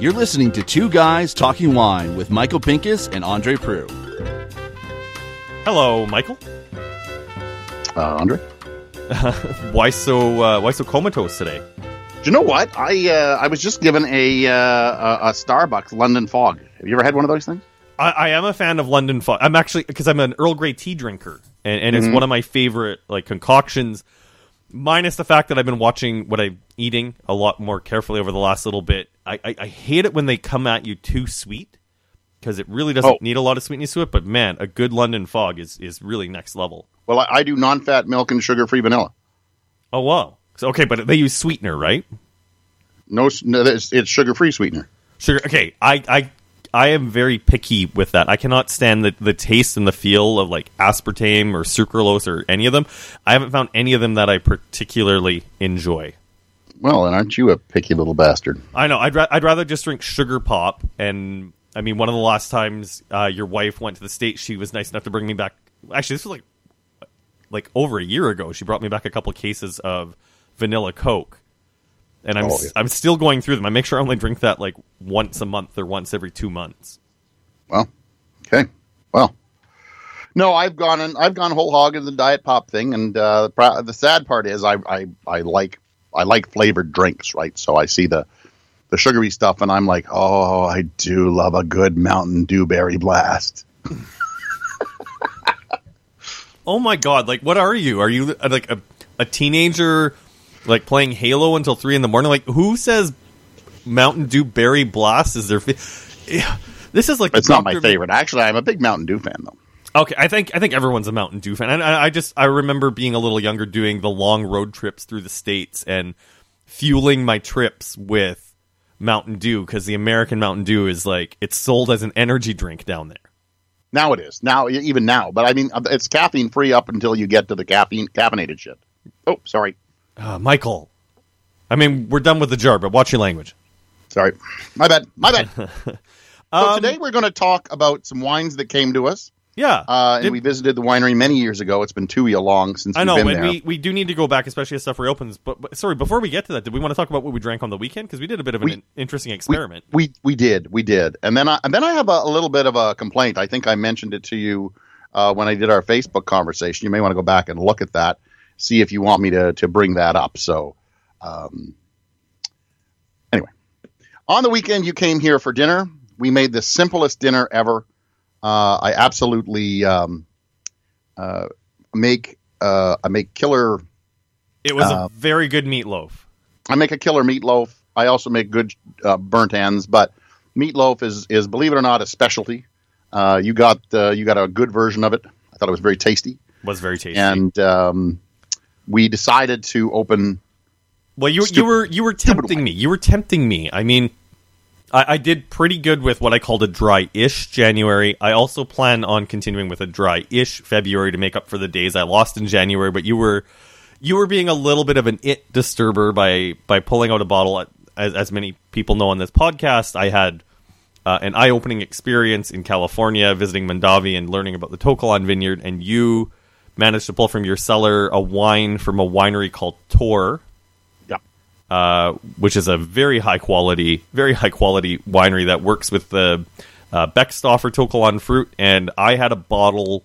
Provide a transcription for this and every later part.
You're listening to Two Guys Talking Wine with Michael Pinkus and Andre Proulx. Hello, Michael. Uh, Andre? Why so uh, why so comatose today? Do you know what? I uh, I was just given a, uh, a a Starbucks London Fog. Have you ever had one of those things? I, I am a fan of London Fog. I'm actually because I'm an Earl Grey tea drinker, and, and it's mm-hmm. one of my favorite like concoctions. Minus the fact that I've been watching what I'm eating a lot more carefully over the last little bit. I, I, I hate it when they come at you too sweet because it really doesn't Oh. need a lot of sweetness to it. But man, a good London Fog is is really next level. Well, I, I do non-fat milk and sugar-free vanilla. Oh wow. So, okay, but they use sweetener, right? No, no it's, it's sugar-free sweetener. Sugar. Okay, I, I, I am very picky with that. I cannot stand the, the taste and the feel of like aspartame or sucralose or any of them. I haven't found any of them that I particularly enjoy. Well, and aren't you a picky little bastard? I know. I'd ra- I'd rather just drink sugar pop. And I mean, one of the last times uh, your wife went to the states, she was nice enough to bring me back. Actually, this was like like over a year ago. She brought me back a couple cases of vanilla Coke. And I'm Oh, yeah. I'm still going through them. I make sure I only drink that like once a month or once every two months. Well, okay. Well, no, I've gone and I've gone whole hog in the diet pop thing, and uh, the the sad part is I, I I like I like flavored drinks, right? So I see the the sugary stuff, and I'm like, oh, I do love a good Mountain Dew Berry Blast. Oh my god! Like, what are you? Are you uh, like a, a teenager, like playing Halo until three in the morning? Like, who says Mountain Dew Berry Blast is their? Fa- this is like It's not my favorite. Actually, I'm a big Mountain Dew fan, though. Okay, I think I think everyone's a Mountain Dew fan, and I, I just I remember being a little younger, doing the long road trips through the states and fueling my trips with Mountain Dew because the American Mountain Dew is like it's sold as an energy drink down there. Now it is. Now, even now. But I mean, uh, it's caffeine free up until you get to the caffeine caffeinated shit. Oh, sorry. Uh, Michael, I mean we're done with the jar, but watch your language. Sorry. My bad. My bad. so Um, today we're going to talk about some wines that came to us. Yeah, Uh, and Did- we visited the winery many years ago. It's been two year long since I we've know, been there. we, we do need to go back, especially as stuff reopens. But, but sorry, before we get to that, did we want to talk about what we drank on the weekend? Because we did a bit of an We- in- interesting experiment. We we did we did, and then I and then I have a, a little bit of a complaint. I think I mentioned it to you uh, when I did our Facebook conversation. You may want to go back and look at that, see if you want me to to bring that up. So, um, anyway, on the weekend you came here for dinner. We made the simplest dinner ever. Uh, I absolutely um, uh, make uh, I make killer it was uh, a very good meatloaf. I make a killer meatloaf. I also make good uh, burnt ends, but meatloaf is is believe it or not a specialty. Uh, you got uh, you got a good version of it. I thought it was very tasty, Was very tasty. and um, we decided to open. well, you you were you were tempting me. You were tempting me. I mean, I, I did pretty good with what I called a dry-ish January. I also plan on continuing with a dry-ish February to make up for the days I lost in January. But you were you were being a little bit of an it disturber by by pulling out a bottle. As, as many people know on this podcast, I had uh, an eye-opening experience in California, visiting Mondavi and learning about the To Kalon vineyard. And you managed to pull from your cellar a wine from a winery called Tor, Yeah, uh, which is a very high quality, very high quality winery that works with the uh, Beckstoffer To Kalon fruit. And I had a bottle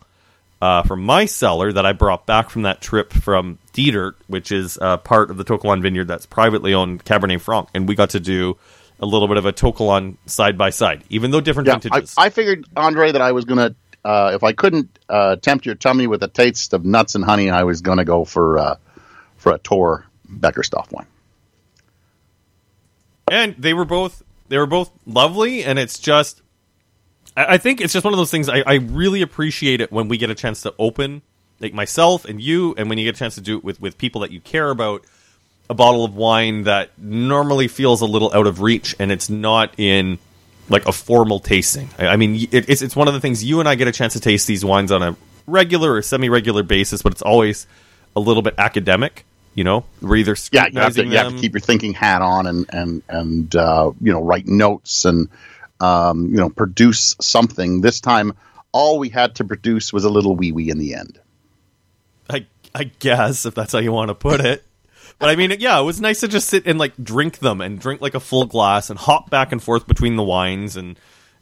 uh, from my cellar that I brought back from that trip from Detert, which is uh, part of the To Kalon vineyard that's privately owned Cabernet Franc. And we got to do a little bit of a To Kalon side by side, even though different yeah. I, vintages. I figured Andre that I was gonna uh, if I couldn't uh, tempt your tummy with a taste of nuts and honey, I was gonna go for uh, for a Tor Beckerstoff wine. and they were both they were both lovely and it's just i, I think it's just one of those things I, I really appreciate it when we get a chance to open like myself and you and when you get a chance to do it with with people that you care about a bottle of wine that normally feels a little out of reach and it's not in like a formal tasting i, I mean it, it's, it's one of the things you and i get a chance to taste these wines on a regular or semi-regular basis but it's always a little bit academic you know we're either yeah, you have to you have to keep your thinking hat on and and and uh, you know write notes and um, you know produce something. This time, all we had to produce was a little wee wee in the end. I, I guess if that's how you want to put it. But I mean, yeah, it was nice to just sit and like drink them and drink like a full glass and hop back and forth between the wines and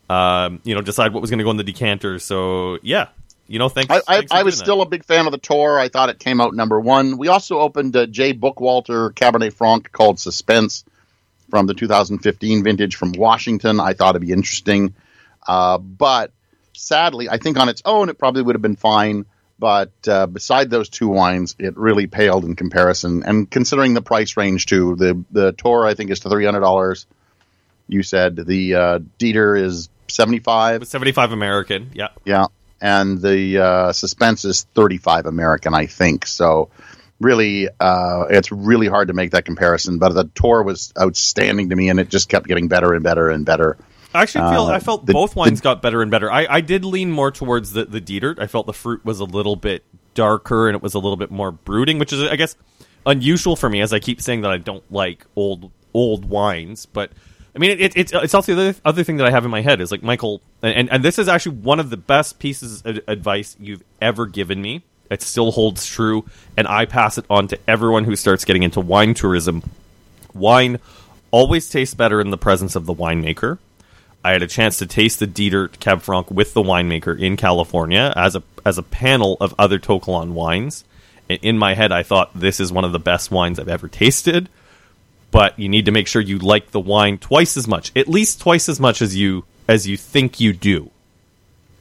um, you know decide what was going to go in the decanter. So yeah, you know, thanks. I, I, thanks for I was still a big fan of the Tor. I thought it came out number one. We also opened a J. Bookwalter Cabernet Franc called Suspense from the 2015 vintage from Washington. I thought it'd be interesting, uh, but sadly, I think on its own it probably would have been fine. But uh, beside those two wines, it really paled in comparison. And considering the price range too, the the Tor I think is to three hundred dollars. You said the uh, Detert is seventy five. Seventy five American. Yeah. Yeah, and the uh, suspense is 35 American, I think. So really, uh, it's really hard to make that comparison. But the Tor was outstanding to me, and it just kept getting better and better and better. I actually feel Uh, I felt the- both wines got better and better. I, I did lean more towards the the Detert. I felt the fruit was a little bit darker and it was a little bit more brooding, which is I guess unusual for me, as I keep saying that I don't like old old wines. But I mean, it, it, it's it's also the other, other thing that I have in my head is like Michael, and and this is actually one of the best pieces of advice you've ever given me. It still holds true, and I pass it on to everyone who starts getting into wine tourism. Wine always tastes better in the presence of the winemaker. I had a chance to taste the Detert Cab Franc with the winemaker in California as a as a panel of other To Kalon wines. And in my head, I thought this is one of the best wines I've ever tasted. But you need to make sure you like the wine twice as much, at least twice as much as you as you think you do,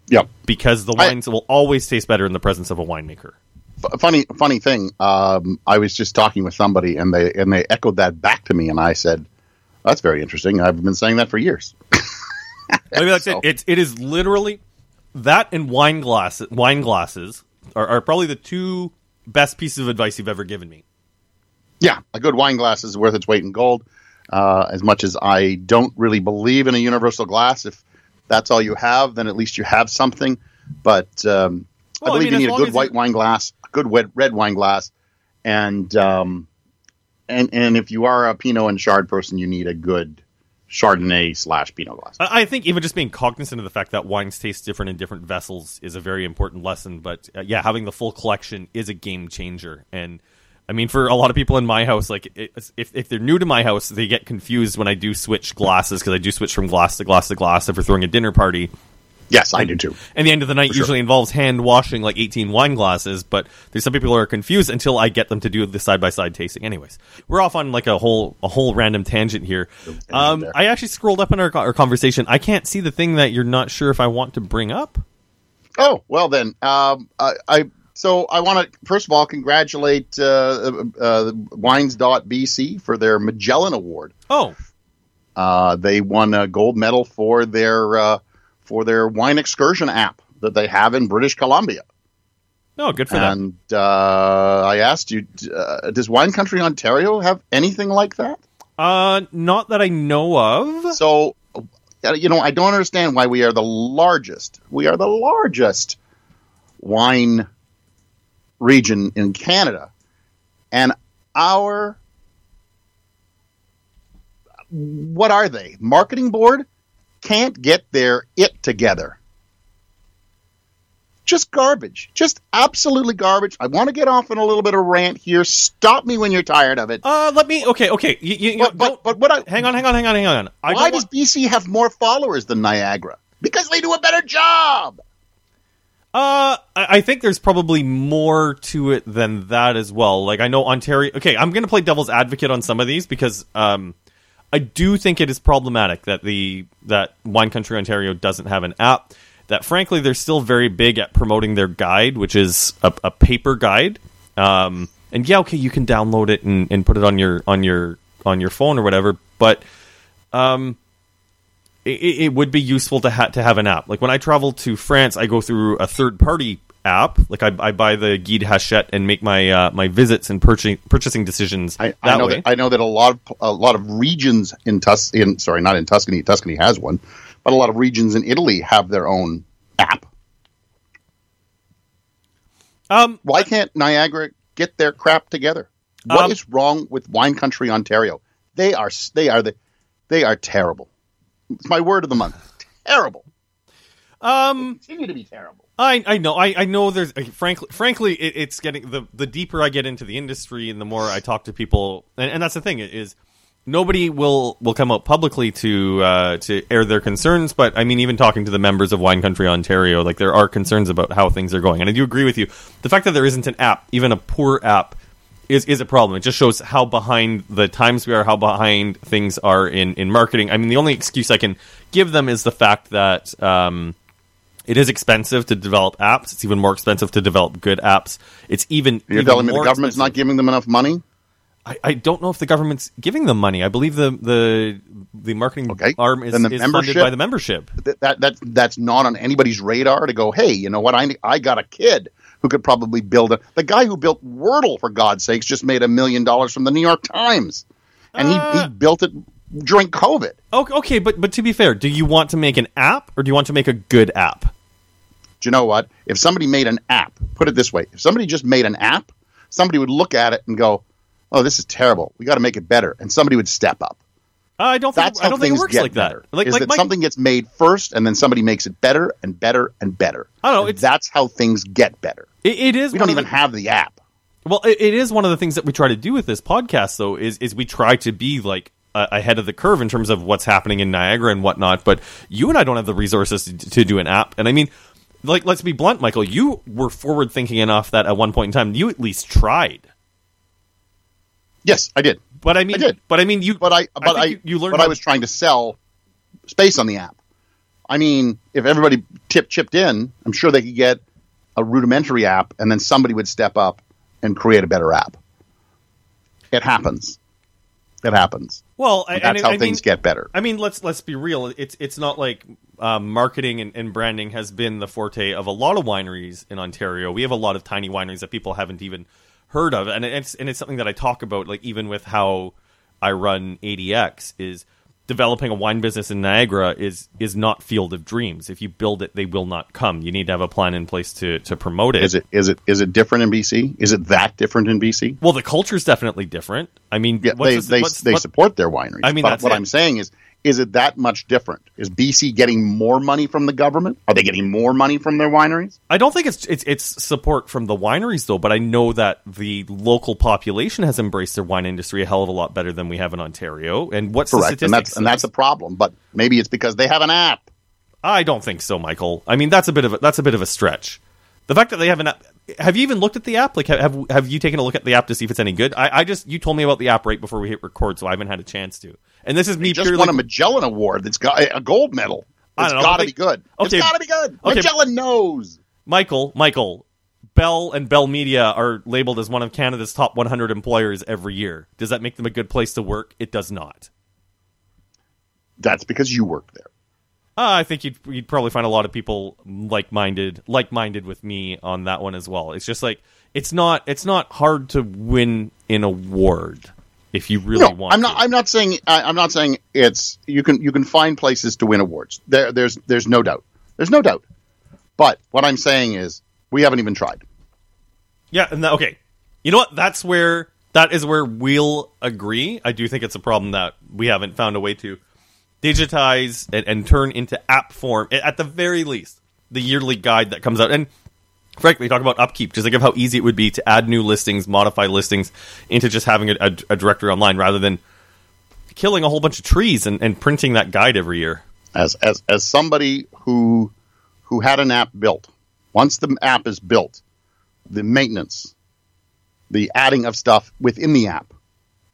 Yep. because the I- wines will always taste better in the presence of a winemaker. F- funny, funny thing. Um, I was just talking with somebody, and they and they echoed that back to me, and I said, "That's very interesting. I've been saying that for years." Maybe that's So- it. It's it is literally that and wine glass wine glasses are, are probably the two best pieces of advice you've ever given me. Yeah, a good wine glass is worth its weight in gold. Uh, as much as I don't really believe in a universal glass, if that's all you have, then at least you have something. But um, Well, I I believe mean, you need a good white you- wine glass, a good wet, red wine glass, and um, and and if you are a Pinot and Chard person, you need a good Chardonnay slash Pinot glass. I think even just being cognizant of the fact that wines taste different in different vessels is a very important lesson. But uh, yeah, having the full collection is a game changer. And I mean, for a lot of people in my house, like if if they're new to my house, they get confused when I do switch glasses because I do switch from glass to glass to glass if we're throwing a dinner party. Yes, I do too. And the end of the night sure. usually involves hand washing like 18 wine glasses, but there's some people who are confused until I get them to do the side by side tasting. Anyways, we're off on like a whole a whole random tangent here. Um. I actually scrolled up in our, our conversation. I can't see the thing that you're not sure if I want to bring up. Oh well, then um, I, I so I want to first of all congratulate uh, uh, Wines.bc for their Magellan Award. Oh, Uh, they won a gold medal for their uh, for their wine excursion app that they have in British Columbia. no, good for them. And uh, I asked you, uh, does Wine Country Ontario have anything like that? Uh, not that I know of. So, uh, you know, I don't understand why we are the largest. We are the largest wine region in Canada, and our what are they? Marketing board can't get their it together. Just garbage. Just absolutely garbage. I want to get off on a little bit of rant here. Stop me when you're tired of it. Uh, let me. Okay, okay. You, you, you But, but, but what I, hang on, hang on, hang on, hang on. I why does BC have more followers than Niagara? Because they do a better job. Uh, I I think there's probably more to it than that as well. Like I know Ontario. Okay, I'm going to play devil's advocate on some of these because um, I do think it is problematic that the that Wine Country Ontario doesn't have an app. That frankly, they're still very big at promoting their guide, which is a, a paper guide. Um, and yeah, okay, you can download it and, and put it on your on your on your phone or whatever. But um, it, it would be useful to ha- to have an app. Like when I travel to France, I go through a third party app. Like I, I buy the Guide Hachette and make my uh, my visits and purchasing purchasing decisions I, that I know way. that I know that a lot of a lot of regions in Tus in sorry not in Tuscany Tuscany has one, but a lot of regions in Italy have their own app. um, Why can't Niagara get their crap together? What is Um, wrong with Wine Country Ontario? They are they are the they are terrible. It's my word of the month. Terrible. um, Continue to be terrible. I I know I I know there's frankly frankly it, it's getting the the deeper I get into the industry and the more I talk to people and, and that's the thing is nobody will will come out publicly to uh, to air their concerns but I mean even talking to the members of Wine Country Ontario like there are concerns about how things are going and I do agree with you the fact that there isn't an app even a poor app is is a problem. It just shows how behind the times we are, how behind things are in in marketing. I mean, the only excuse I can give them is the fact that um, it is expensive to develop apps. It's even more expensive to develop good apps. It's even You're even telling me the government's not giving them enough money? I, I don't know if the government's giving them money. I believe the the the marketing Okay. arm is, the is funded by the membership. That, that that that's not on anybody's radar to go. Hey, you know what? I I got a kid who could probably build a. The guy who built Wordle, for God's sakes, just made a million dollars from the New York Times, and he, Uh. he built it during COVID. Okay, okay, but but to be fair, do you want to make an app or do you want to make a good app? You know what? If somebody made an app, put it this way: if somebody just made an app, somebody would look at it and go, "Oh, this is terrible. We got to make it better," and somebody would step up. I don't think That's I how don't think it works like better. that. Like is like that Mike- something gets made first, and then somebody makes it better and better and better. I don't know, that's how things get better. it, it is We don't even the- have the app. Well, it, it is one of the things that we try to do with this podcast, though, is is we try to be like uh, ahead of the curve in terms of what's happening in Niagara and whatnot. But you and I don't have the resources to, to do an app, and I mean, like, let's be blunt, Michael. You were forward thinking enough that at one point in time, you at least tried. Yes, I did. But I mean, I did. but I mean, you. But I, but think I, you, you learned. but I was trying to sell space on the app. I mean, if everybody tip chipped in, I'm sure they could get a rudimentary app, and then somebody would step up and create a better app. It happens. It happens. well, I, And that's I how mean- things get better. I mean, let's let's be real. It's it's not like um, marketing and, and branding has been the forte of a lot of wineries in Ontario. We have a lot of tiny wineries that people haven't even heard of, and it's and it's something that I talk about. Like even with how I run ADX is developing a wine business in Niagara is is not field of dreams. If you build it, they will not come. You need to have a plan in place to to promote it. Is it is it is it different in BC? Is it that different in BC? Well, the culture is definitely different. I mean, Yeah, they this- they, they what- support their wineries. I mean, but that's what it. I'm saying is, is it that much different? Is BC getting more money from the government? Are they getting more money from their wineries? I don't think it's it's it's support from the wineries though, but I know that the local population has embraced their wine industry a hell of a lot better than we have in Ontario. And what's the Correct, and statistics? that's and that's a problem. But maybe it's because they have an app. I don't think so, Michael. I mean, that's a bit of a, that's a bit of a stretch. The fact that they have an app. Have you even looked at the app? Like, have have you taken a look at the app to see if it's any good? I, I just you told me about the app right before we hit record, so I haven't had a chance to. And this is me Just purely. won a Magellan Award. That's got a gold medal. I don't know, It's got to be good. okay. It's got to be good. Okay. Magellan knows. Michael, Michael, Bell and Bell Media are labeled as one of Canada's top 100 employers every year. Does that make them a good place to work? It does not. That's because you work there. Uh, I think you'd, you'd probably find a lot of people like-minded, like-minded with me on that one as well. It's just like it's not it's not hard to win an award if you really no, want. I'm not. to. I'm not saying. I, I'm not saying it's. You can. You can find places to win awards. There. There's. There's no doubt. There's no doubt. But what I'm saying is, we haven't even tried. Yeah, and that, okay. You know what? That's where that is where we'll agree. I do think it's a problem that we haven't found a way to digitize and, and turn into app form at the very least the yearly guide that comes out. And frankly, talk about upkeep. Just think of how easy it would be to add new listings, modify listings into just having a, a, a directory online rather than killing a whole bunch of trees and, and printing that guide every year. As as as somebody who who had an app built. Once the app is built, the maintenance, the adding of stuff within the app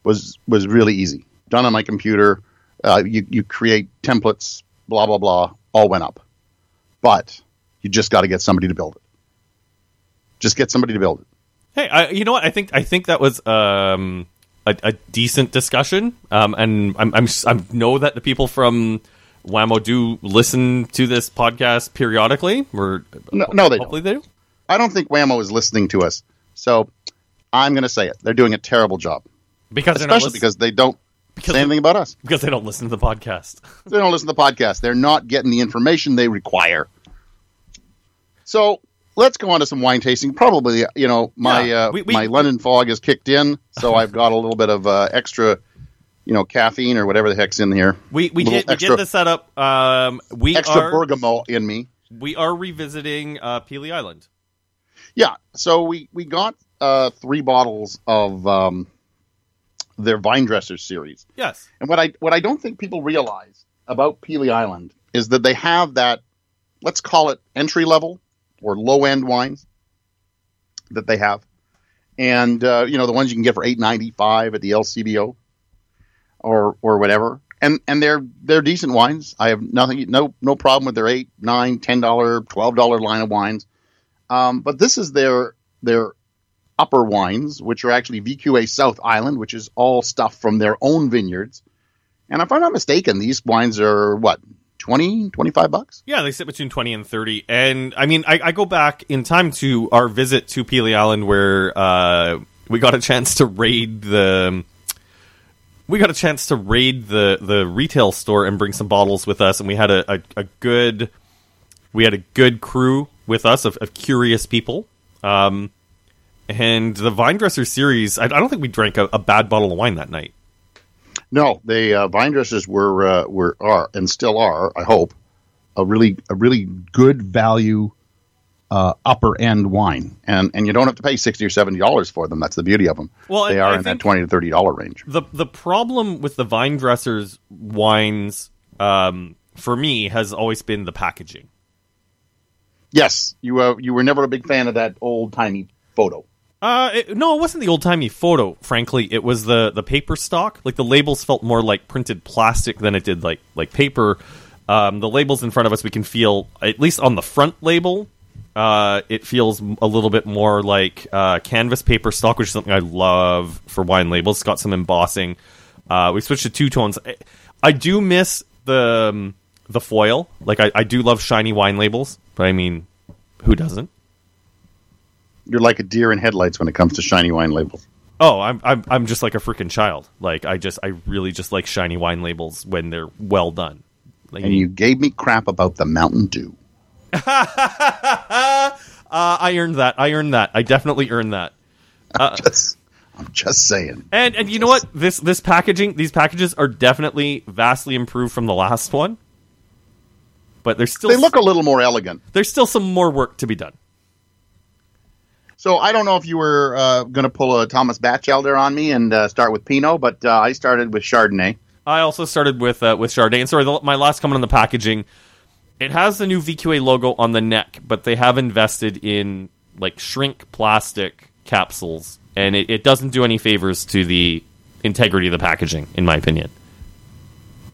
was was really easy. Done on my computer. Uh, you you create templates, blah blah blah, all went up. But you just got to get somebody to build it. Just get somebody to build it. Hey, I, you know what? I think I think that was um, a, a decent discussion, um, and I'm, I'm I know that the people from Whammo do listen to this podcast periodically. Or No, no, they don't. they do. I don't think Whammo is listening to us. So I'm going to say it. They're doing a terrible job, because especially because they don't Because say anything about us. because they don't listen to the podcast. They don't listen to the podcast. They're not getting the information they require. So let's go on to some wine tasting. Probably, you know, my Yeah, uh, we- we- my London fog has kicked in, so I've got a little bit of uh, extra, you know, caffeine or whatever the heck's in here. We we did we did the setup. Um, we Extra are bergamot in me. We are revisiting uh, Pelee Island. Yeah, so we we got uh, three bottles of um, their Vine Dressers series, Yes. and what I what I don't think people realize about Pelee Island is that they have that let's call it entry level or low end wines that they have, and uh, you know the ones you can get for eight ninety five at the LCBO or or whatever. And and they're they're decent wines. I have nothing no no problem with their eight, nine, ten dollar, twelve dollar line of wines. Um, but this is their their upper wines, which are actually VQA South Island, which is all stuff from their own vineyards. And if I'm not mistaken, these wines are what 20, 25 bucks. Yeah, they sit between 20 and 30. And I mean, I, I go back in time to our visit to Pelee Island where uh, we got a chance to raid the. We got a chance to raid the, the retail store and bring some bottles with us, and we had a, a, a good we had a good crew with us of, of curious people. Um, and the Vine Dresser series, I, I don't think we drank a, a bad bottle of wine that night. No, the uh, vine dressers were uh, were are and still are. I hope a really a really good value uh, upper end wine, and and you don't have to pay sixty or seventy dollars for them. That's the beauty of them. Well, they I- are I in that twenty to thirty dollar range. the the problem with the vine dressers wines um, for me has always been the packaging. Yes, you uh, you were never a big fan of that old timey photo. Uh, it, no, it wasn't the old timey photo. Frankly, it was the the paper stock. Like the labels felt more like printed plastic than it did like like paper. Um, the labels in front of us, we can feel at least on the front label. Uh, it feels a little bit more like uh, canvas paper stock, which is something I love for wine labels. It's got some embossing. Uh, we switched to two tones. I, I do miss the um, the foil. Like I, I do love shiny wine labels, but I mean, who doesn't? You're like a deer in headlights when it comes to shiny wine labels. Oh, I'm I'm I'm just like a freaking child. Like I just I really just like shiny wine labels when they're well done. Like, And you gave me crap about the Mountain Dew. uh, I earned that. I earned that. I definitely earned that. Just, I'm just saying. And and you know what? This this packaging, these packages are definitely vastly improved from the last one. But there's still They look a little more elegant. there's still some more work to be done. So I don't know if you were uh, going to pull a Thomas Bachelder on me and uh, start with Pinot, but uh, I started with Chardonnay. I also started with uh, with Chardonnay. And sorry, the, my last comment on the packaging. It has the new VQA logo on the neck, but they have invested in like shrink plastic capsules, and it, it doesn't do any favors to the integrity of the packaging, in my opinion.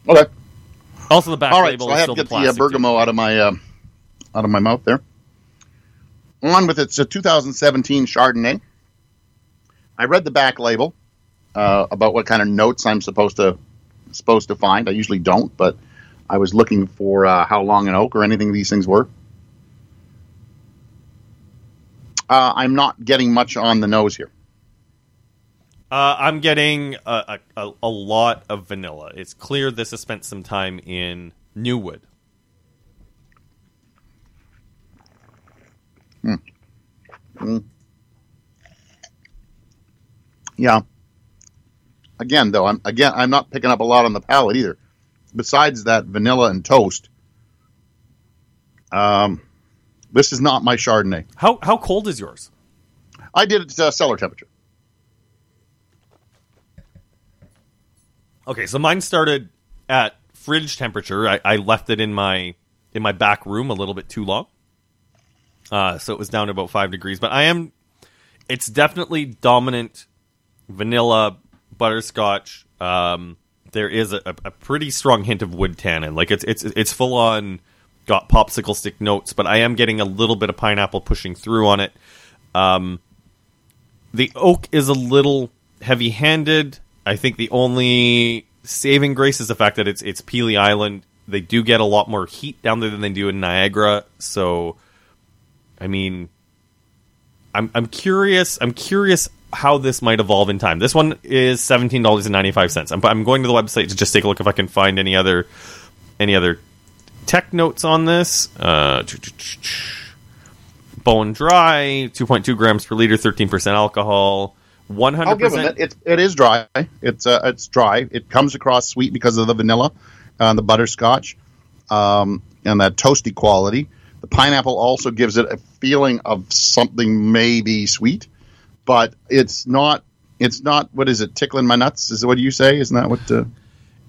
Okay. Also, the back All right, label so I have still to the get the uh, plastic. too. out of my uh, out of my mouth there. On with it. It's a 2017 Chardonnay. I read the back label uh, about what kind of notes I'm supposed to supposed to find. I usually don't, but I was looking for uh, how long an oak or anything these things were. Uh, I'm not getting much on the nose here. Uh, I'm getting a, a, a, lot of vanilla. It's clear this has spent some time in Newwood. Yeah. Again, though, I'm again I'm not picking up a lot on the palate either. Besides that vanilla and toast, um, this is not my Chardonnay. How how cold is yours? I did it to cellar temperature. Okay, so mine started at fridge temperature. I, I left it in my in my back room a little bit too long, uh, so it was down to about five degrees. But I am, it's definitely dominant vanilla butterscotch. Um, there is a, a pretty strong hint of wood tannin. Like it's it's it's full on got popsicle stick notes, but I am getting a little bit of pineapple pushing through on it. Um, the oak is a little heavy handed. I think the only saving grace is the fact that it's it's Pelee Island. They do get a lot more heat down there than they do in Niagara. So, I mean, I'm I'm curious. I'm curious how this might evolve in time. This one is seventeen dollars and ninety five cents. I'm, I'm going to the website to just take a look if I can find any other any other tech notes on this. Uh, bone dry, two point two grams per liter, thirteen percent alcohol, one hundred percent. it. It's dry. It's uh, it's dry. It comes across sweet because of the vanilla, and the butterscotch, um, and that toasty quality. The pineapple also gives it a feeling of something maybe sweet, but it's not. It's not. What is it? Tickling my nuts? Is what you say? Isn't that what? Uh,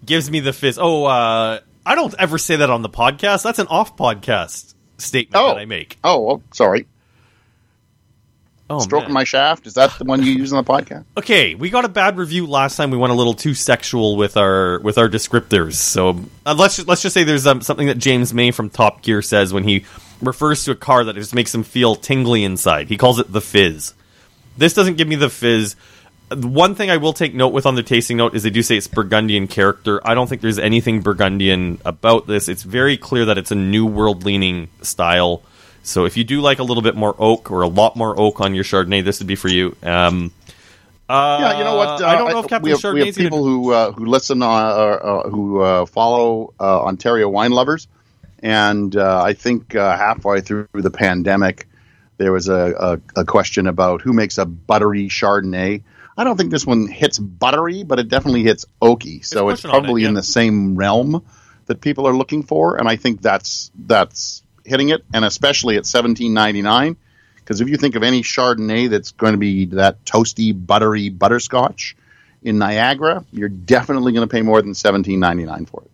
Gives me the fizz. Oh, uh, I don't ever say that on the podcast. That's an off podcast statement Oh. that I make. oh, oh, sorry. Oh, Stroking man. my shaft. Is that the one you use on the podcast? Okay, we got a bad review last time. We went a little too sexual with our with our descriptors. So uh, let's just, let's just say there's um, something that James May from Top Gear says when he refers to a car that just makes him feel tingly inside. He calls it the fizz. This doesn't give me the fizz. The One thing I will take note with on the tasting note is they do say it's Burgundian character. I don't think there's anything Burgundian about this. It's very clear that it's a new world leaning style. So if you do like a little bit more oak or a lot more oak on your Chardonnay, this would be for you. Um, uh, Yeah, you know what? I don't know if Captain have, we have people who uh, who listen uh, uh, who uh, follow uh, Ontario wine lovers, and uh, I think uh, halfway through the pandemic, there was a, a, a question about who makes a buttery Chardonnay. I don't think this one hits buttery, but it definitely hits oaky. So it's, pushing on it, probably in the same realm that people are looking for, and I think that's that's hitting it, and especially at seventeen ninety nine. Because if you think of any Chardonnay that's going to be that toasty, buttery butterscotch in Niagara, you're definitely going to pay more than seventeen ninety nine for it.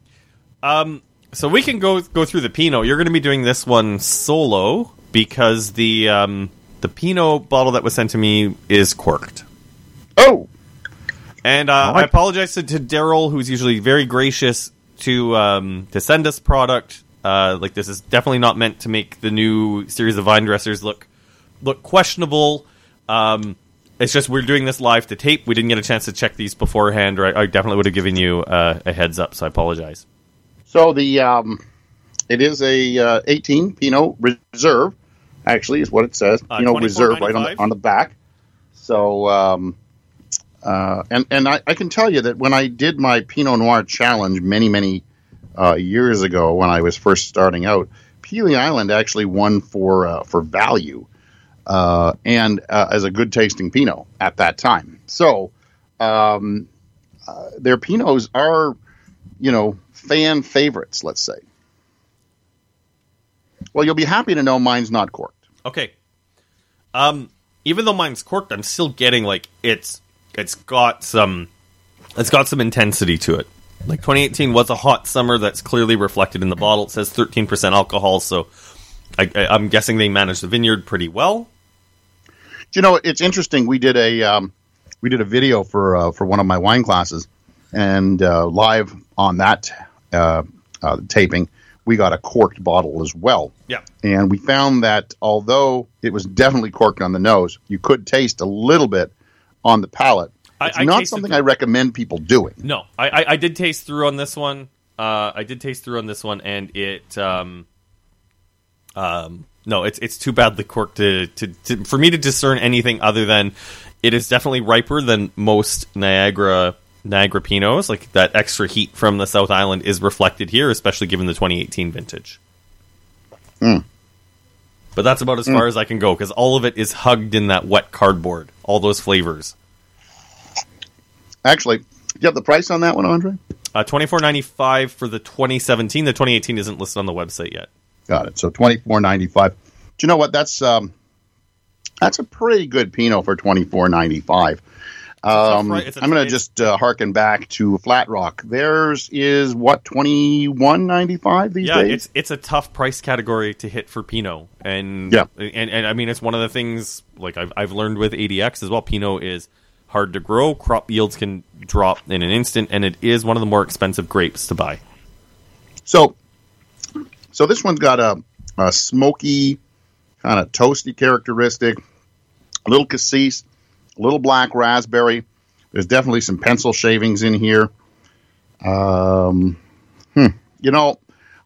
Um, so we can go go through the Pinot. You're going to be doing this one solo because the um, the Pinot bottle that was sent to me is corked. Oh, And uh, right. I apologize to, to Daryl, who's usually very gracious to um, to send us product. Uh, like this is definitely not meant to make the new series of vine dressers look look questionable. Um, it's just we're doing this live to tape. We didn't get a chance to check these beforehand, or I, I definitely would have given you uh, a heads up. So I apologize. So the um, it is a uh, eighteen Pinot Reserve. Actually, is what it says. Uh, Pinot Reserve right on the on the back. So, um, uh, and and I, I can tell you that when I did my Pinot Noir challenge many many uh, years ago, when I was first starting out, Pelee Island actually won for uh, for value uh, and uh, as a good tasting Pinot at that time. So, um, uh, their Pinots are, you know, fan favorites. Let's say. Well, you'll be happy to know mine's not corked. Okay. Um, even though mine's corked, I'm still getting like it's it's got some it's got some intensity to it. Like 2018 was a hot summer that's clearly reflected in the bottle. It says 13% alcohol, so I, I, I'm guessing they managed the vineyard pretty well. Do you know it's interesting? We did a um, we did a video for uh, for one of my wine classes, and uh, live on that uh, uh, taping, we got a corked bottle as well. Yeah. And we found that although it was definitely corked on the nose, you could taste a little bit on the palate. It's I not something the- I recommend people doing. No, I, I, I did taste through on this one. Uh, I did taste through on this one, and it um, um, no, it's it's too badly corked to, to, to for me to discern anything other than it is definitely riper than most Niagara Niagara Pinots. Like that extra heat from the South Island is reflected here, especially given the 2018 vintage. But that's about as far as I can go because all of it is hugged in that wet cardboard. All those flavors. Actually, do you have the price on that one, Andre? Uh, Twenty four ninety five for the 2017. The 2018 isn't listed on the website yet. Got it. So twenty four ninety five. Do you know what? That's um, that's a pretty good Pinot for twenty four ninety five. Um, right- it's a I'm going to just uh, harken back to Flat Rock. Theirs is what twenty one ninety five these Yeah, days. it's it's a tough price category to hit for Pinot, and Yeah. and, and I mean it's one of the things like I've I've learned with ADX as well. Pinot is hard to grow. Crop yields can drop in an instant, and it is one of the more expensive grapes to buy. So, so this one's got a, a smoky, kind of toasty characteristic, a little cassis, little black raspberry. There's definitely some pencil shavings in here. Um, hmm, you know,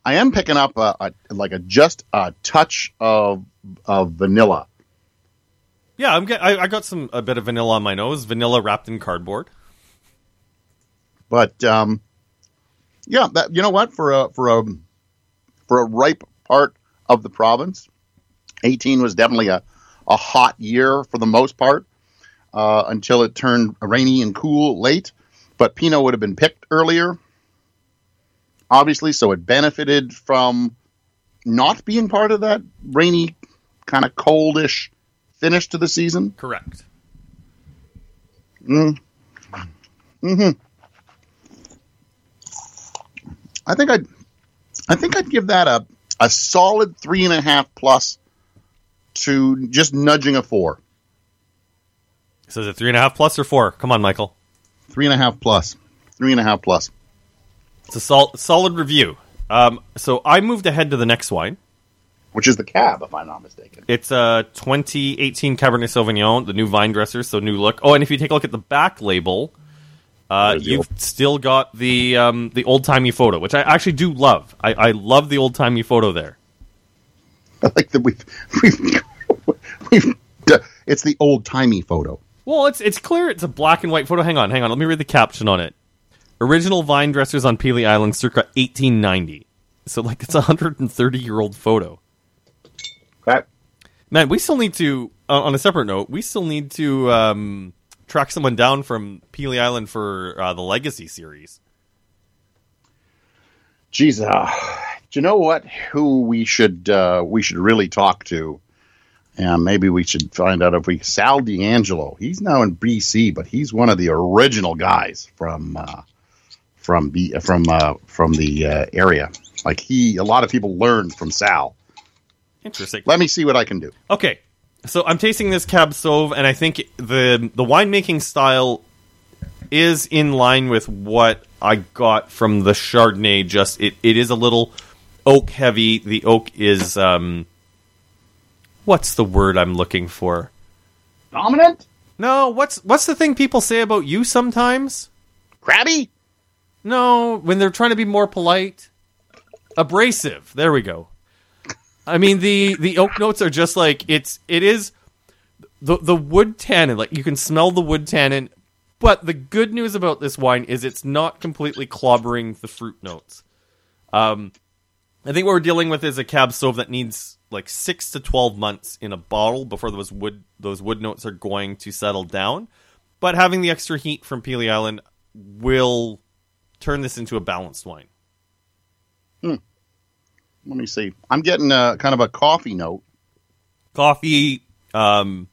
I am picking up a, a like a just a touch of of vanilla. Yeah, I'm get, I, I got some a bit of vanilla on my nose. Vanilla wrapped in cardboard. But um, yeah, that you know what for a for a for a ripe part of the province, eighteen was definitely a a hot year for the most part uh, until it turned rainy and cool late. But Pinot would have been picked earlier, obviously, so it benefited from not being part of that rainy, kind of coldish finish to the season. Correct. Mm. Hmm. I think I'd. I think I'd give that a a solid three and a half plus to just nudging a four. So is it three and a half plus or four? Come on, Michael. Three and a half plus. Three and a half plus. It's a sol- solid review. Um, so I moved ahead to the next wine. Which is the cab, if I'm not mistaken. It's a 2018 Cabernet Sauvignon, the new vine dresser, so new look. Oh, and if you take a look at the back label, uh, you've still got the um, the old timey photo, which I actually do love. I, I love the old timey photo there. I like that we've we've we've. It's the old timey photo. Well, it's it's clear it's a black and white photo. Hang on, hang on. Let me read the caption on it. Original vine dressers on Pelee Island, circa 1890. So, like, it's a 130 year old photo. Okay. Man, we still need to. Uh, on a separate note, we still need to um, track someone down from Pelee Island for uh, the Legacy series. Geez, uh, do you know what? Who we should uh, we should really talk to? And maybe we should find out if we Sal D'Angelo. He's now in BC, but he's one of the original guys from uh, from B, from uh, from the uh, area. Like he, a lot of people learned from Sal. Interesting. Let me see what I can do. Okay, so I'm tasting this Cab Sauv, and I think the the winemaking style is in line with what I got from the Chardonnay. Just it, it is a little oak heavy. The oak is um, what's the word I'm looking for? Dominant, No, what's what's the thing people say about you sometimes? crabby. No, when they're trying to be more polite, abrasive. There we go. I mean the the oak notes are just like it's it is the the wood tannin. Like you can smell the wood tannin, but the good news about this wine is it's not completely clobbering the fruit notes. Um, I think what we're dealing with is a cab sauv that needs like six to twelve months in a bottle before those wood those wood notes are going to settle down. But having the extra heat from Pelee Island will turn this into a balanced wine. Let me see. I'm getting a kind of a coffee note. Coffee, um,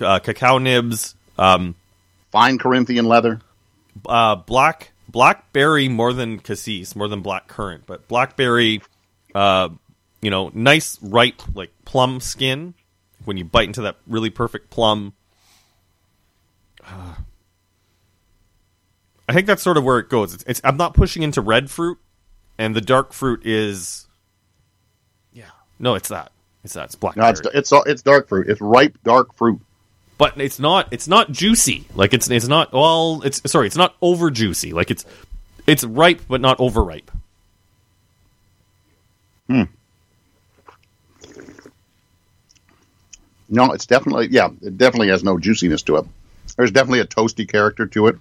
uh, cacao nibs, um, Fine Corinthian leather. uh, black blackberry more than cassis, more than black currant, but blackberry, uh, you know, nice ripe like plum skin when you bite into that really perfect plum. Uh, I think that's sort of where it goes. It's, it's I'm not pushing into red fruit, and the dark fruit is, yeah, no, it's that. It's that. It's black. No, it's it's it's dark fruit. It's ripe dark fruit. but it's not it's not juicy like it's it's not well it's sorry it's not over juicy like it's it's ripe but not overripe No, it's definitely yeah. It definitely has no juiciness to it. There's definitely a toasty character to it.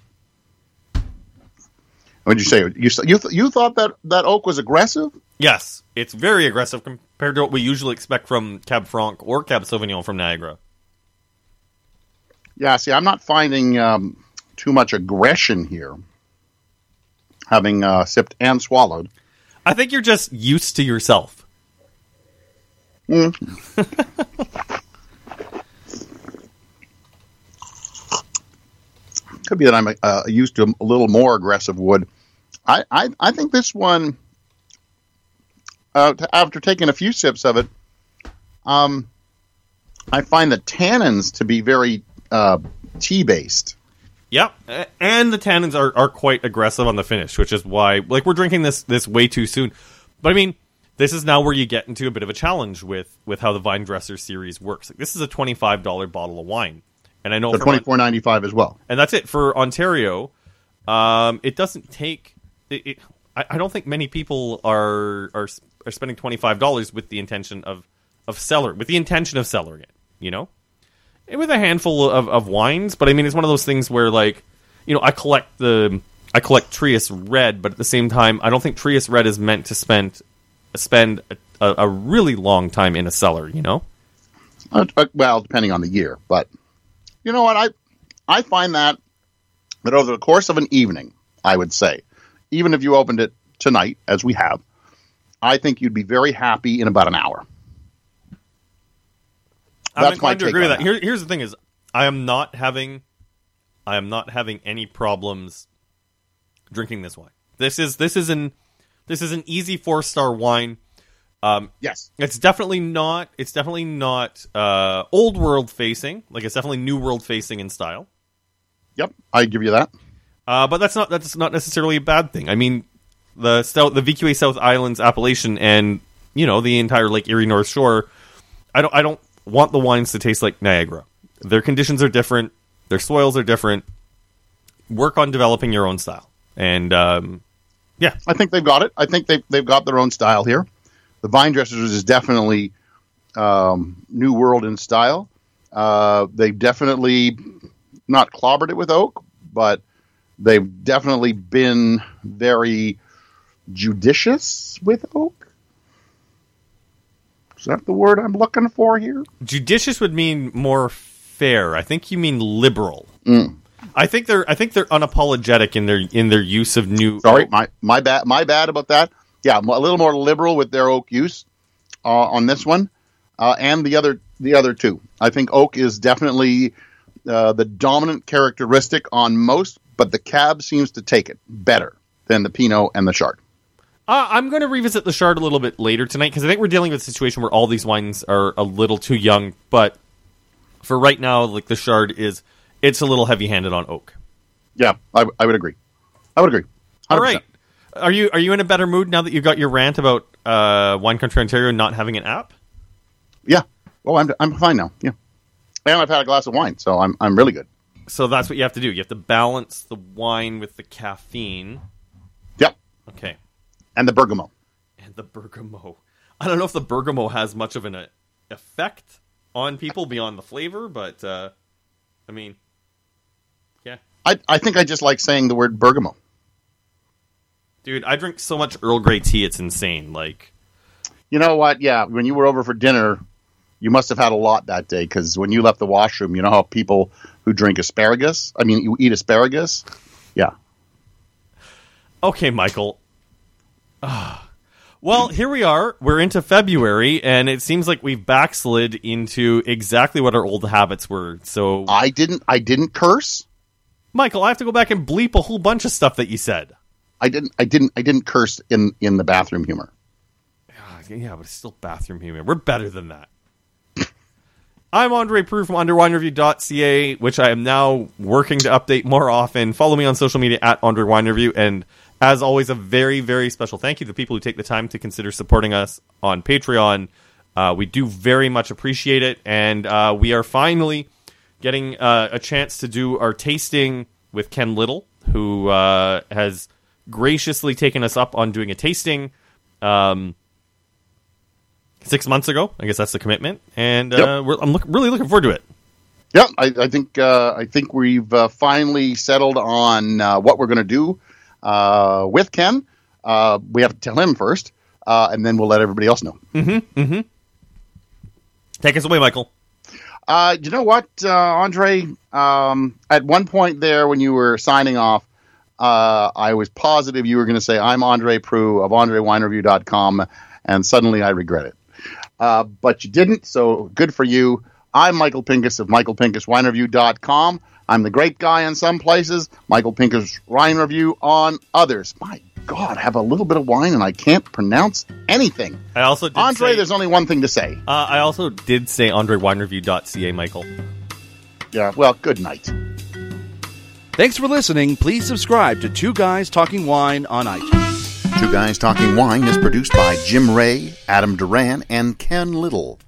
What did you say? You you th- you thought that that oak was aggressive? yes it's very aggressive compared to what we usually expect from cab franc or cab sauvignon from niagara Yeah. See, I'm not finding um, too much aggression here. Having uh, sipped and swallowed. i think you're just used to yourself Could be that I'm uh, used to a little more aggressive wood. I I, I think this one. Uh, t- after taking a few sips of it, um, I find the tannins to be very uh, tea based. Yep, and the tannins are, are quite aggressive on the finish, which is why like we're drinking this this way too soon. But I mean, this is now where you get into a bit of a challenge with with how the Vine Dresser series works. Like, this is a twenty five dollar bottle of wine, and I know So twenty four ninety five as well. and that's it for Ontario. Um, it doesn't take. It, it, I, I don't think many people are are are spending twenty five dollars with the intention of of cellar with the intention of cellaring it. You know, and with a handful of, of wines. But I mean, it's one of those things where like, you know, I collect the I collect Trius Red, but at the same time, I don't think Trius Red is meant to spend spend a, a, a really long time in a cellar. You know. Uh, well, depending on the year, but you know what? I I find that that over the course of an evening, I would say, even if you opened it tonight, as we have, I think you'd be very happy in about an hour. I'm That's my inclined to take agree with on that. Here, here's the thing: is I am not having, I am not having any problems drinking this wine. This is this is an this is an easy four star wine. Um, Yes. it's definitely not. It's definitely not uh, old world facing. Like it's definitely new world facing in style. Yep. I give you that. Uh, but that's not that's not necessarily a bad thing. I mean, the the VQA South Islands appellation, and you know the entire Lake Erie North Shore. I don't I don't want the wines to taste like Niagara. Their conditions are different. Their soils are different. Work on developing your own style, and um, yeah, I think they've got it. I think they've they've got their own style here. The Vine Dressers is definitely um, new world in style. Uh, they've definitely not clobbered it with oak, but they've definitely been very judicious with oak. Is that the word I'm looking for here? judicious would mean more fair. I think you mean liberal. I think they're I think they're unapologetic in their in their use of new. Sorry, my my bad. My bad about that. Yeah, a little more liberal with their oak use uh, on this one, uh, and the other the other two. I think oak is definitely uh, the dominant characteristic on most, but the cab seems to take it better than the Pinot and the Chard. Uh, I'm going to revisit the Chard a little bit later tonight because I think we're dealing with a situation where all these wines are a little too young. But for right now, like the Chard is, it's a little heavy-handed on oak. Yeah, I, I would agree. I would agree. 100%. All right, are you are you in a better mood now that you got your rant about uh, Wine Country Ontario not having an app? Yeah. Oh, I'm I'm fine now. Yeah. And I've had a glass of wine, so I'm I'm really good. So that's what you have to do. You have to balance the wine with the caffeine. Yep. Okay. And the bergamot. and the bergamot. I don't know if the bergamot has much of an uh, effect on people beyond the flavor, but uh, I mean, yeah, I I think I just like saying the word bergamot. Dude, I drink so much Earl Grey tea, it's insane. Like, You know what? Yeah, when you were over for dinner, you must have had a lot that day because when you left the washroom, you know how people who drink asparagus, I mean, you eat asparagus. Yeah. okay, Michael. Ah. well, here we are. We're into February, and it seems like we've backslid into exactly what our old habits were. So, I didn't. I didn't curse. Michael, I have to go back and bleep a whole bunch of stuff that you said. I didn't. I didn't. I didn't curse in in the bathroom humor. Ah, Yeah, but it's still bathroom humor. We're better than that. I'm Andre Proulx from andrewinereview.ca, which I am now working to update more often. Follow me on social media at Andre Wine Review. And as always, a very, very special thank you to the people who take the time to consider supporting us on Patreon. Uh, we do very much appreciate it. And uh, we are finally getting uh, a chance to do our tasting with Ken Little, who uh, has graciously taken us up on doing a tasting. Um, six months ago. I guess that's the commitment, and uh, Yep. I'm look, really looking forward to it. Yeah, I, I think. Uh, I think we've uh, finally settled on uh, what we're going to do uh, with Ken. Uh, we have to tell him first, uh, and then we'll let everybody else know. Mm-hmm, mm-hmm. Take us away, Michael. Uh, you know what, uh, Andre? Um, at one point there, when you were signing off, uh, I was positive you were going to say, I'm Andre Proulx of AndreWineReview.com, and suddenly I regret it. Uh, but you didn't, so good for you. I'm Michael Pinkus of MichaelPinkusWineReview.com. I'm the great guy in some places, Michael Pinkus Wine Review on others. My God, I have a little bit of wine and I can't pronounce anything. I also did Andre, say, there's only one thing to say. uh, I also did say AndreWineReview.ca, Michael. Yeah, well, good night. Thanks for listening. Please subscribe to Two Guys Talking Wine on iTunes. Two Guys Talking Wine is produced by Jim Ray, Adam Duran, and Ken Little.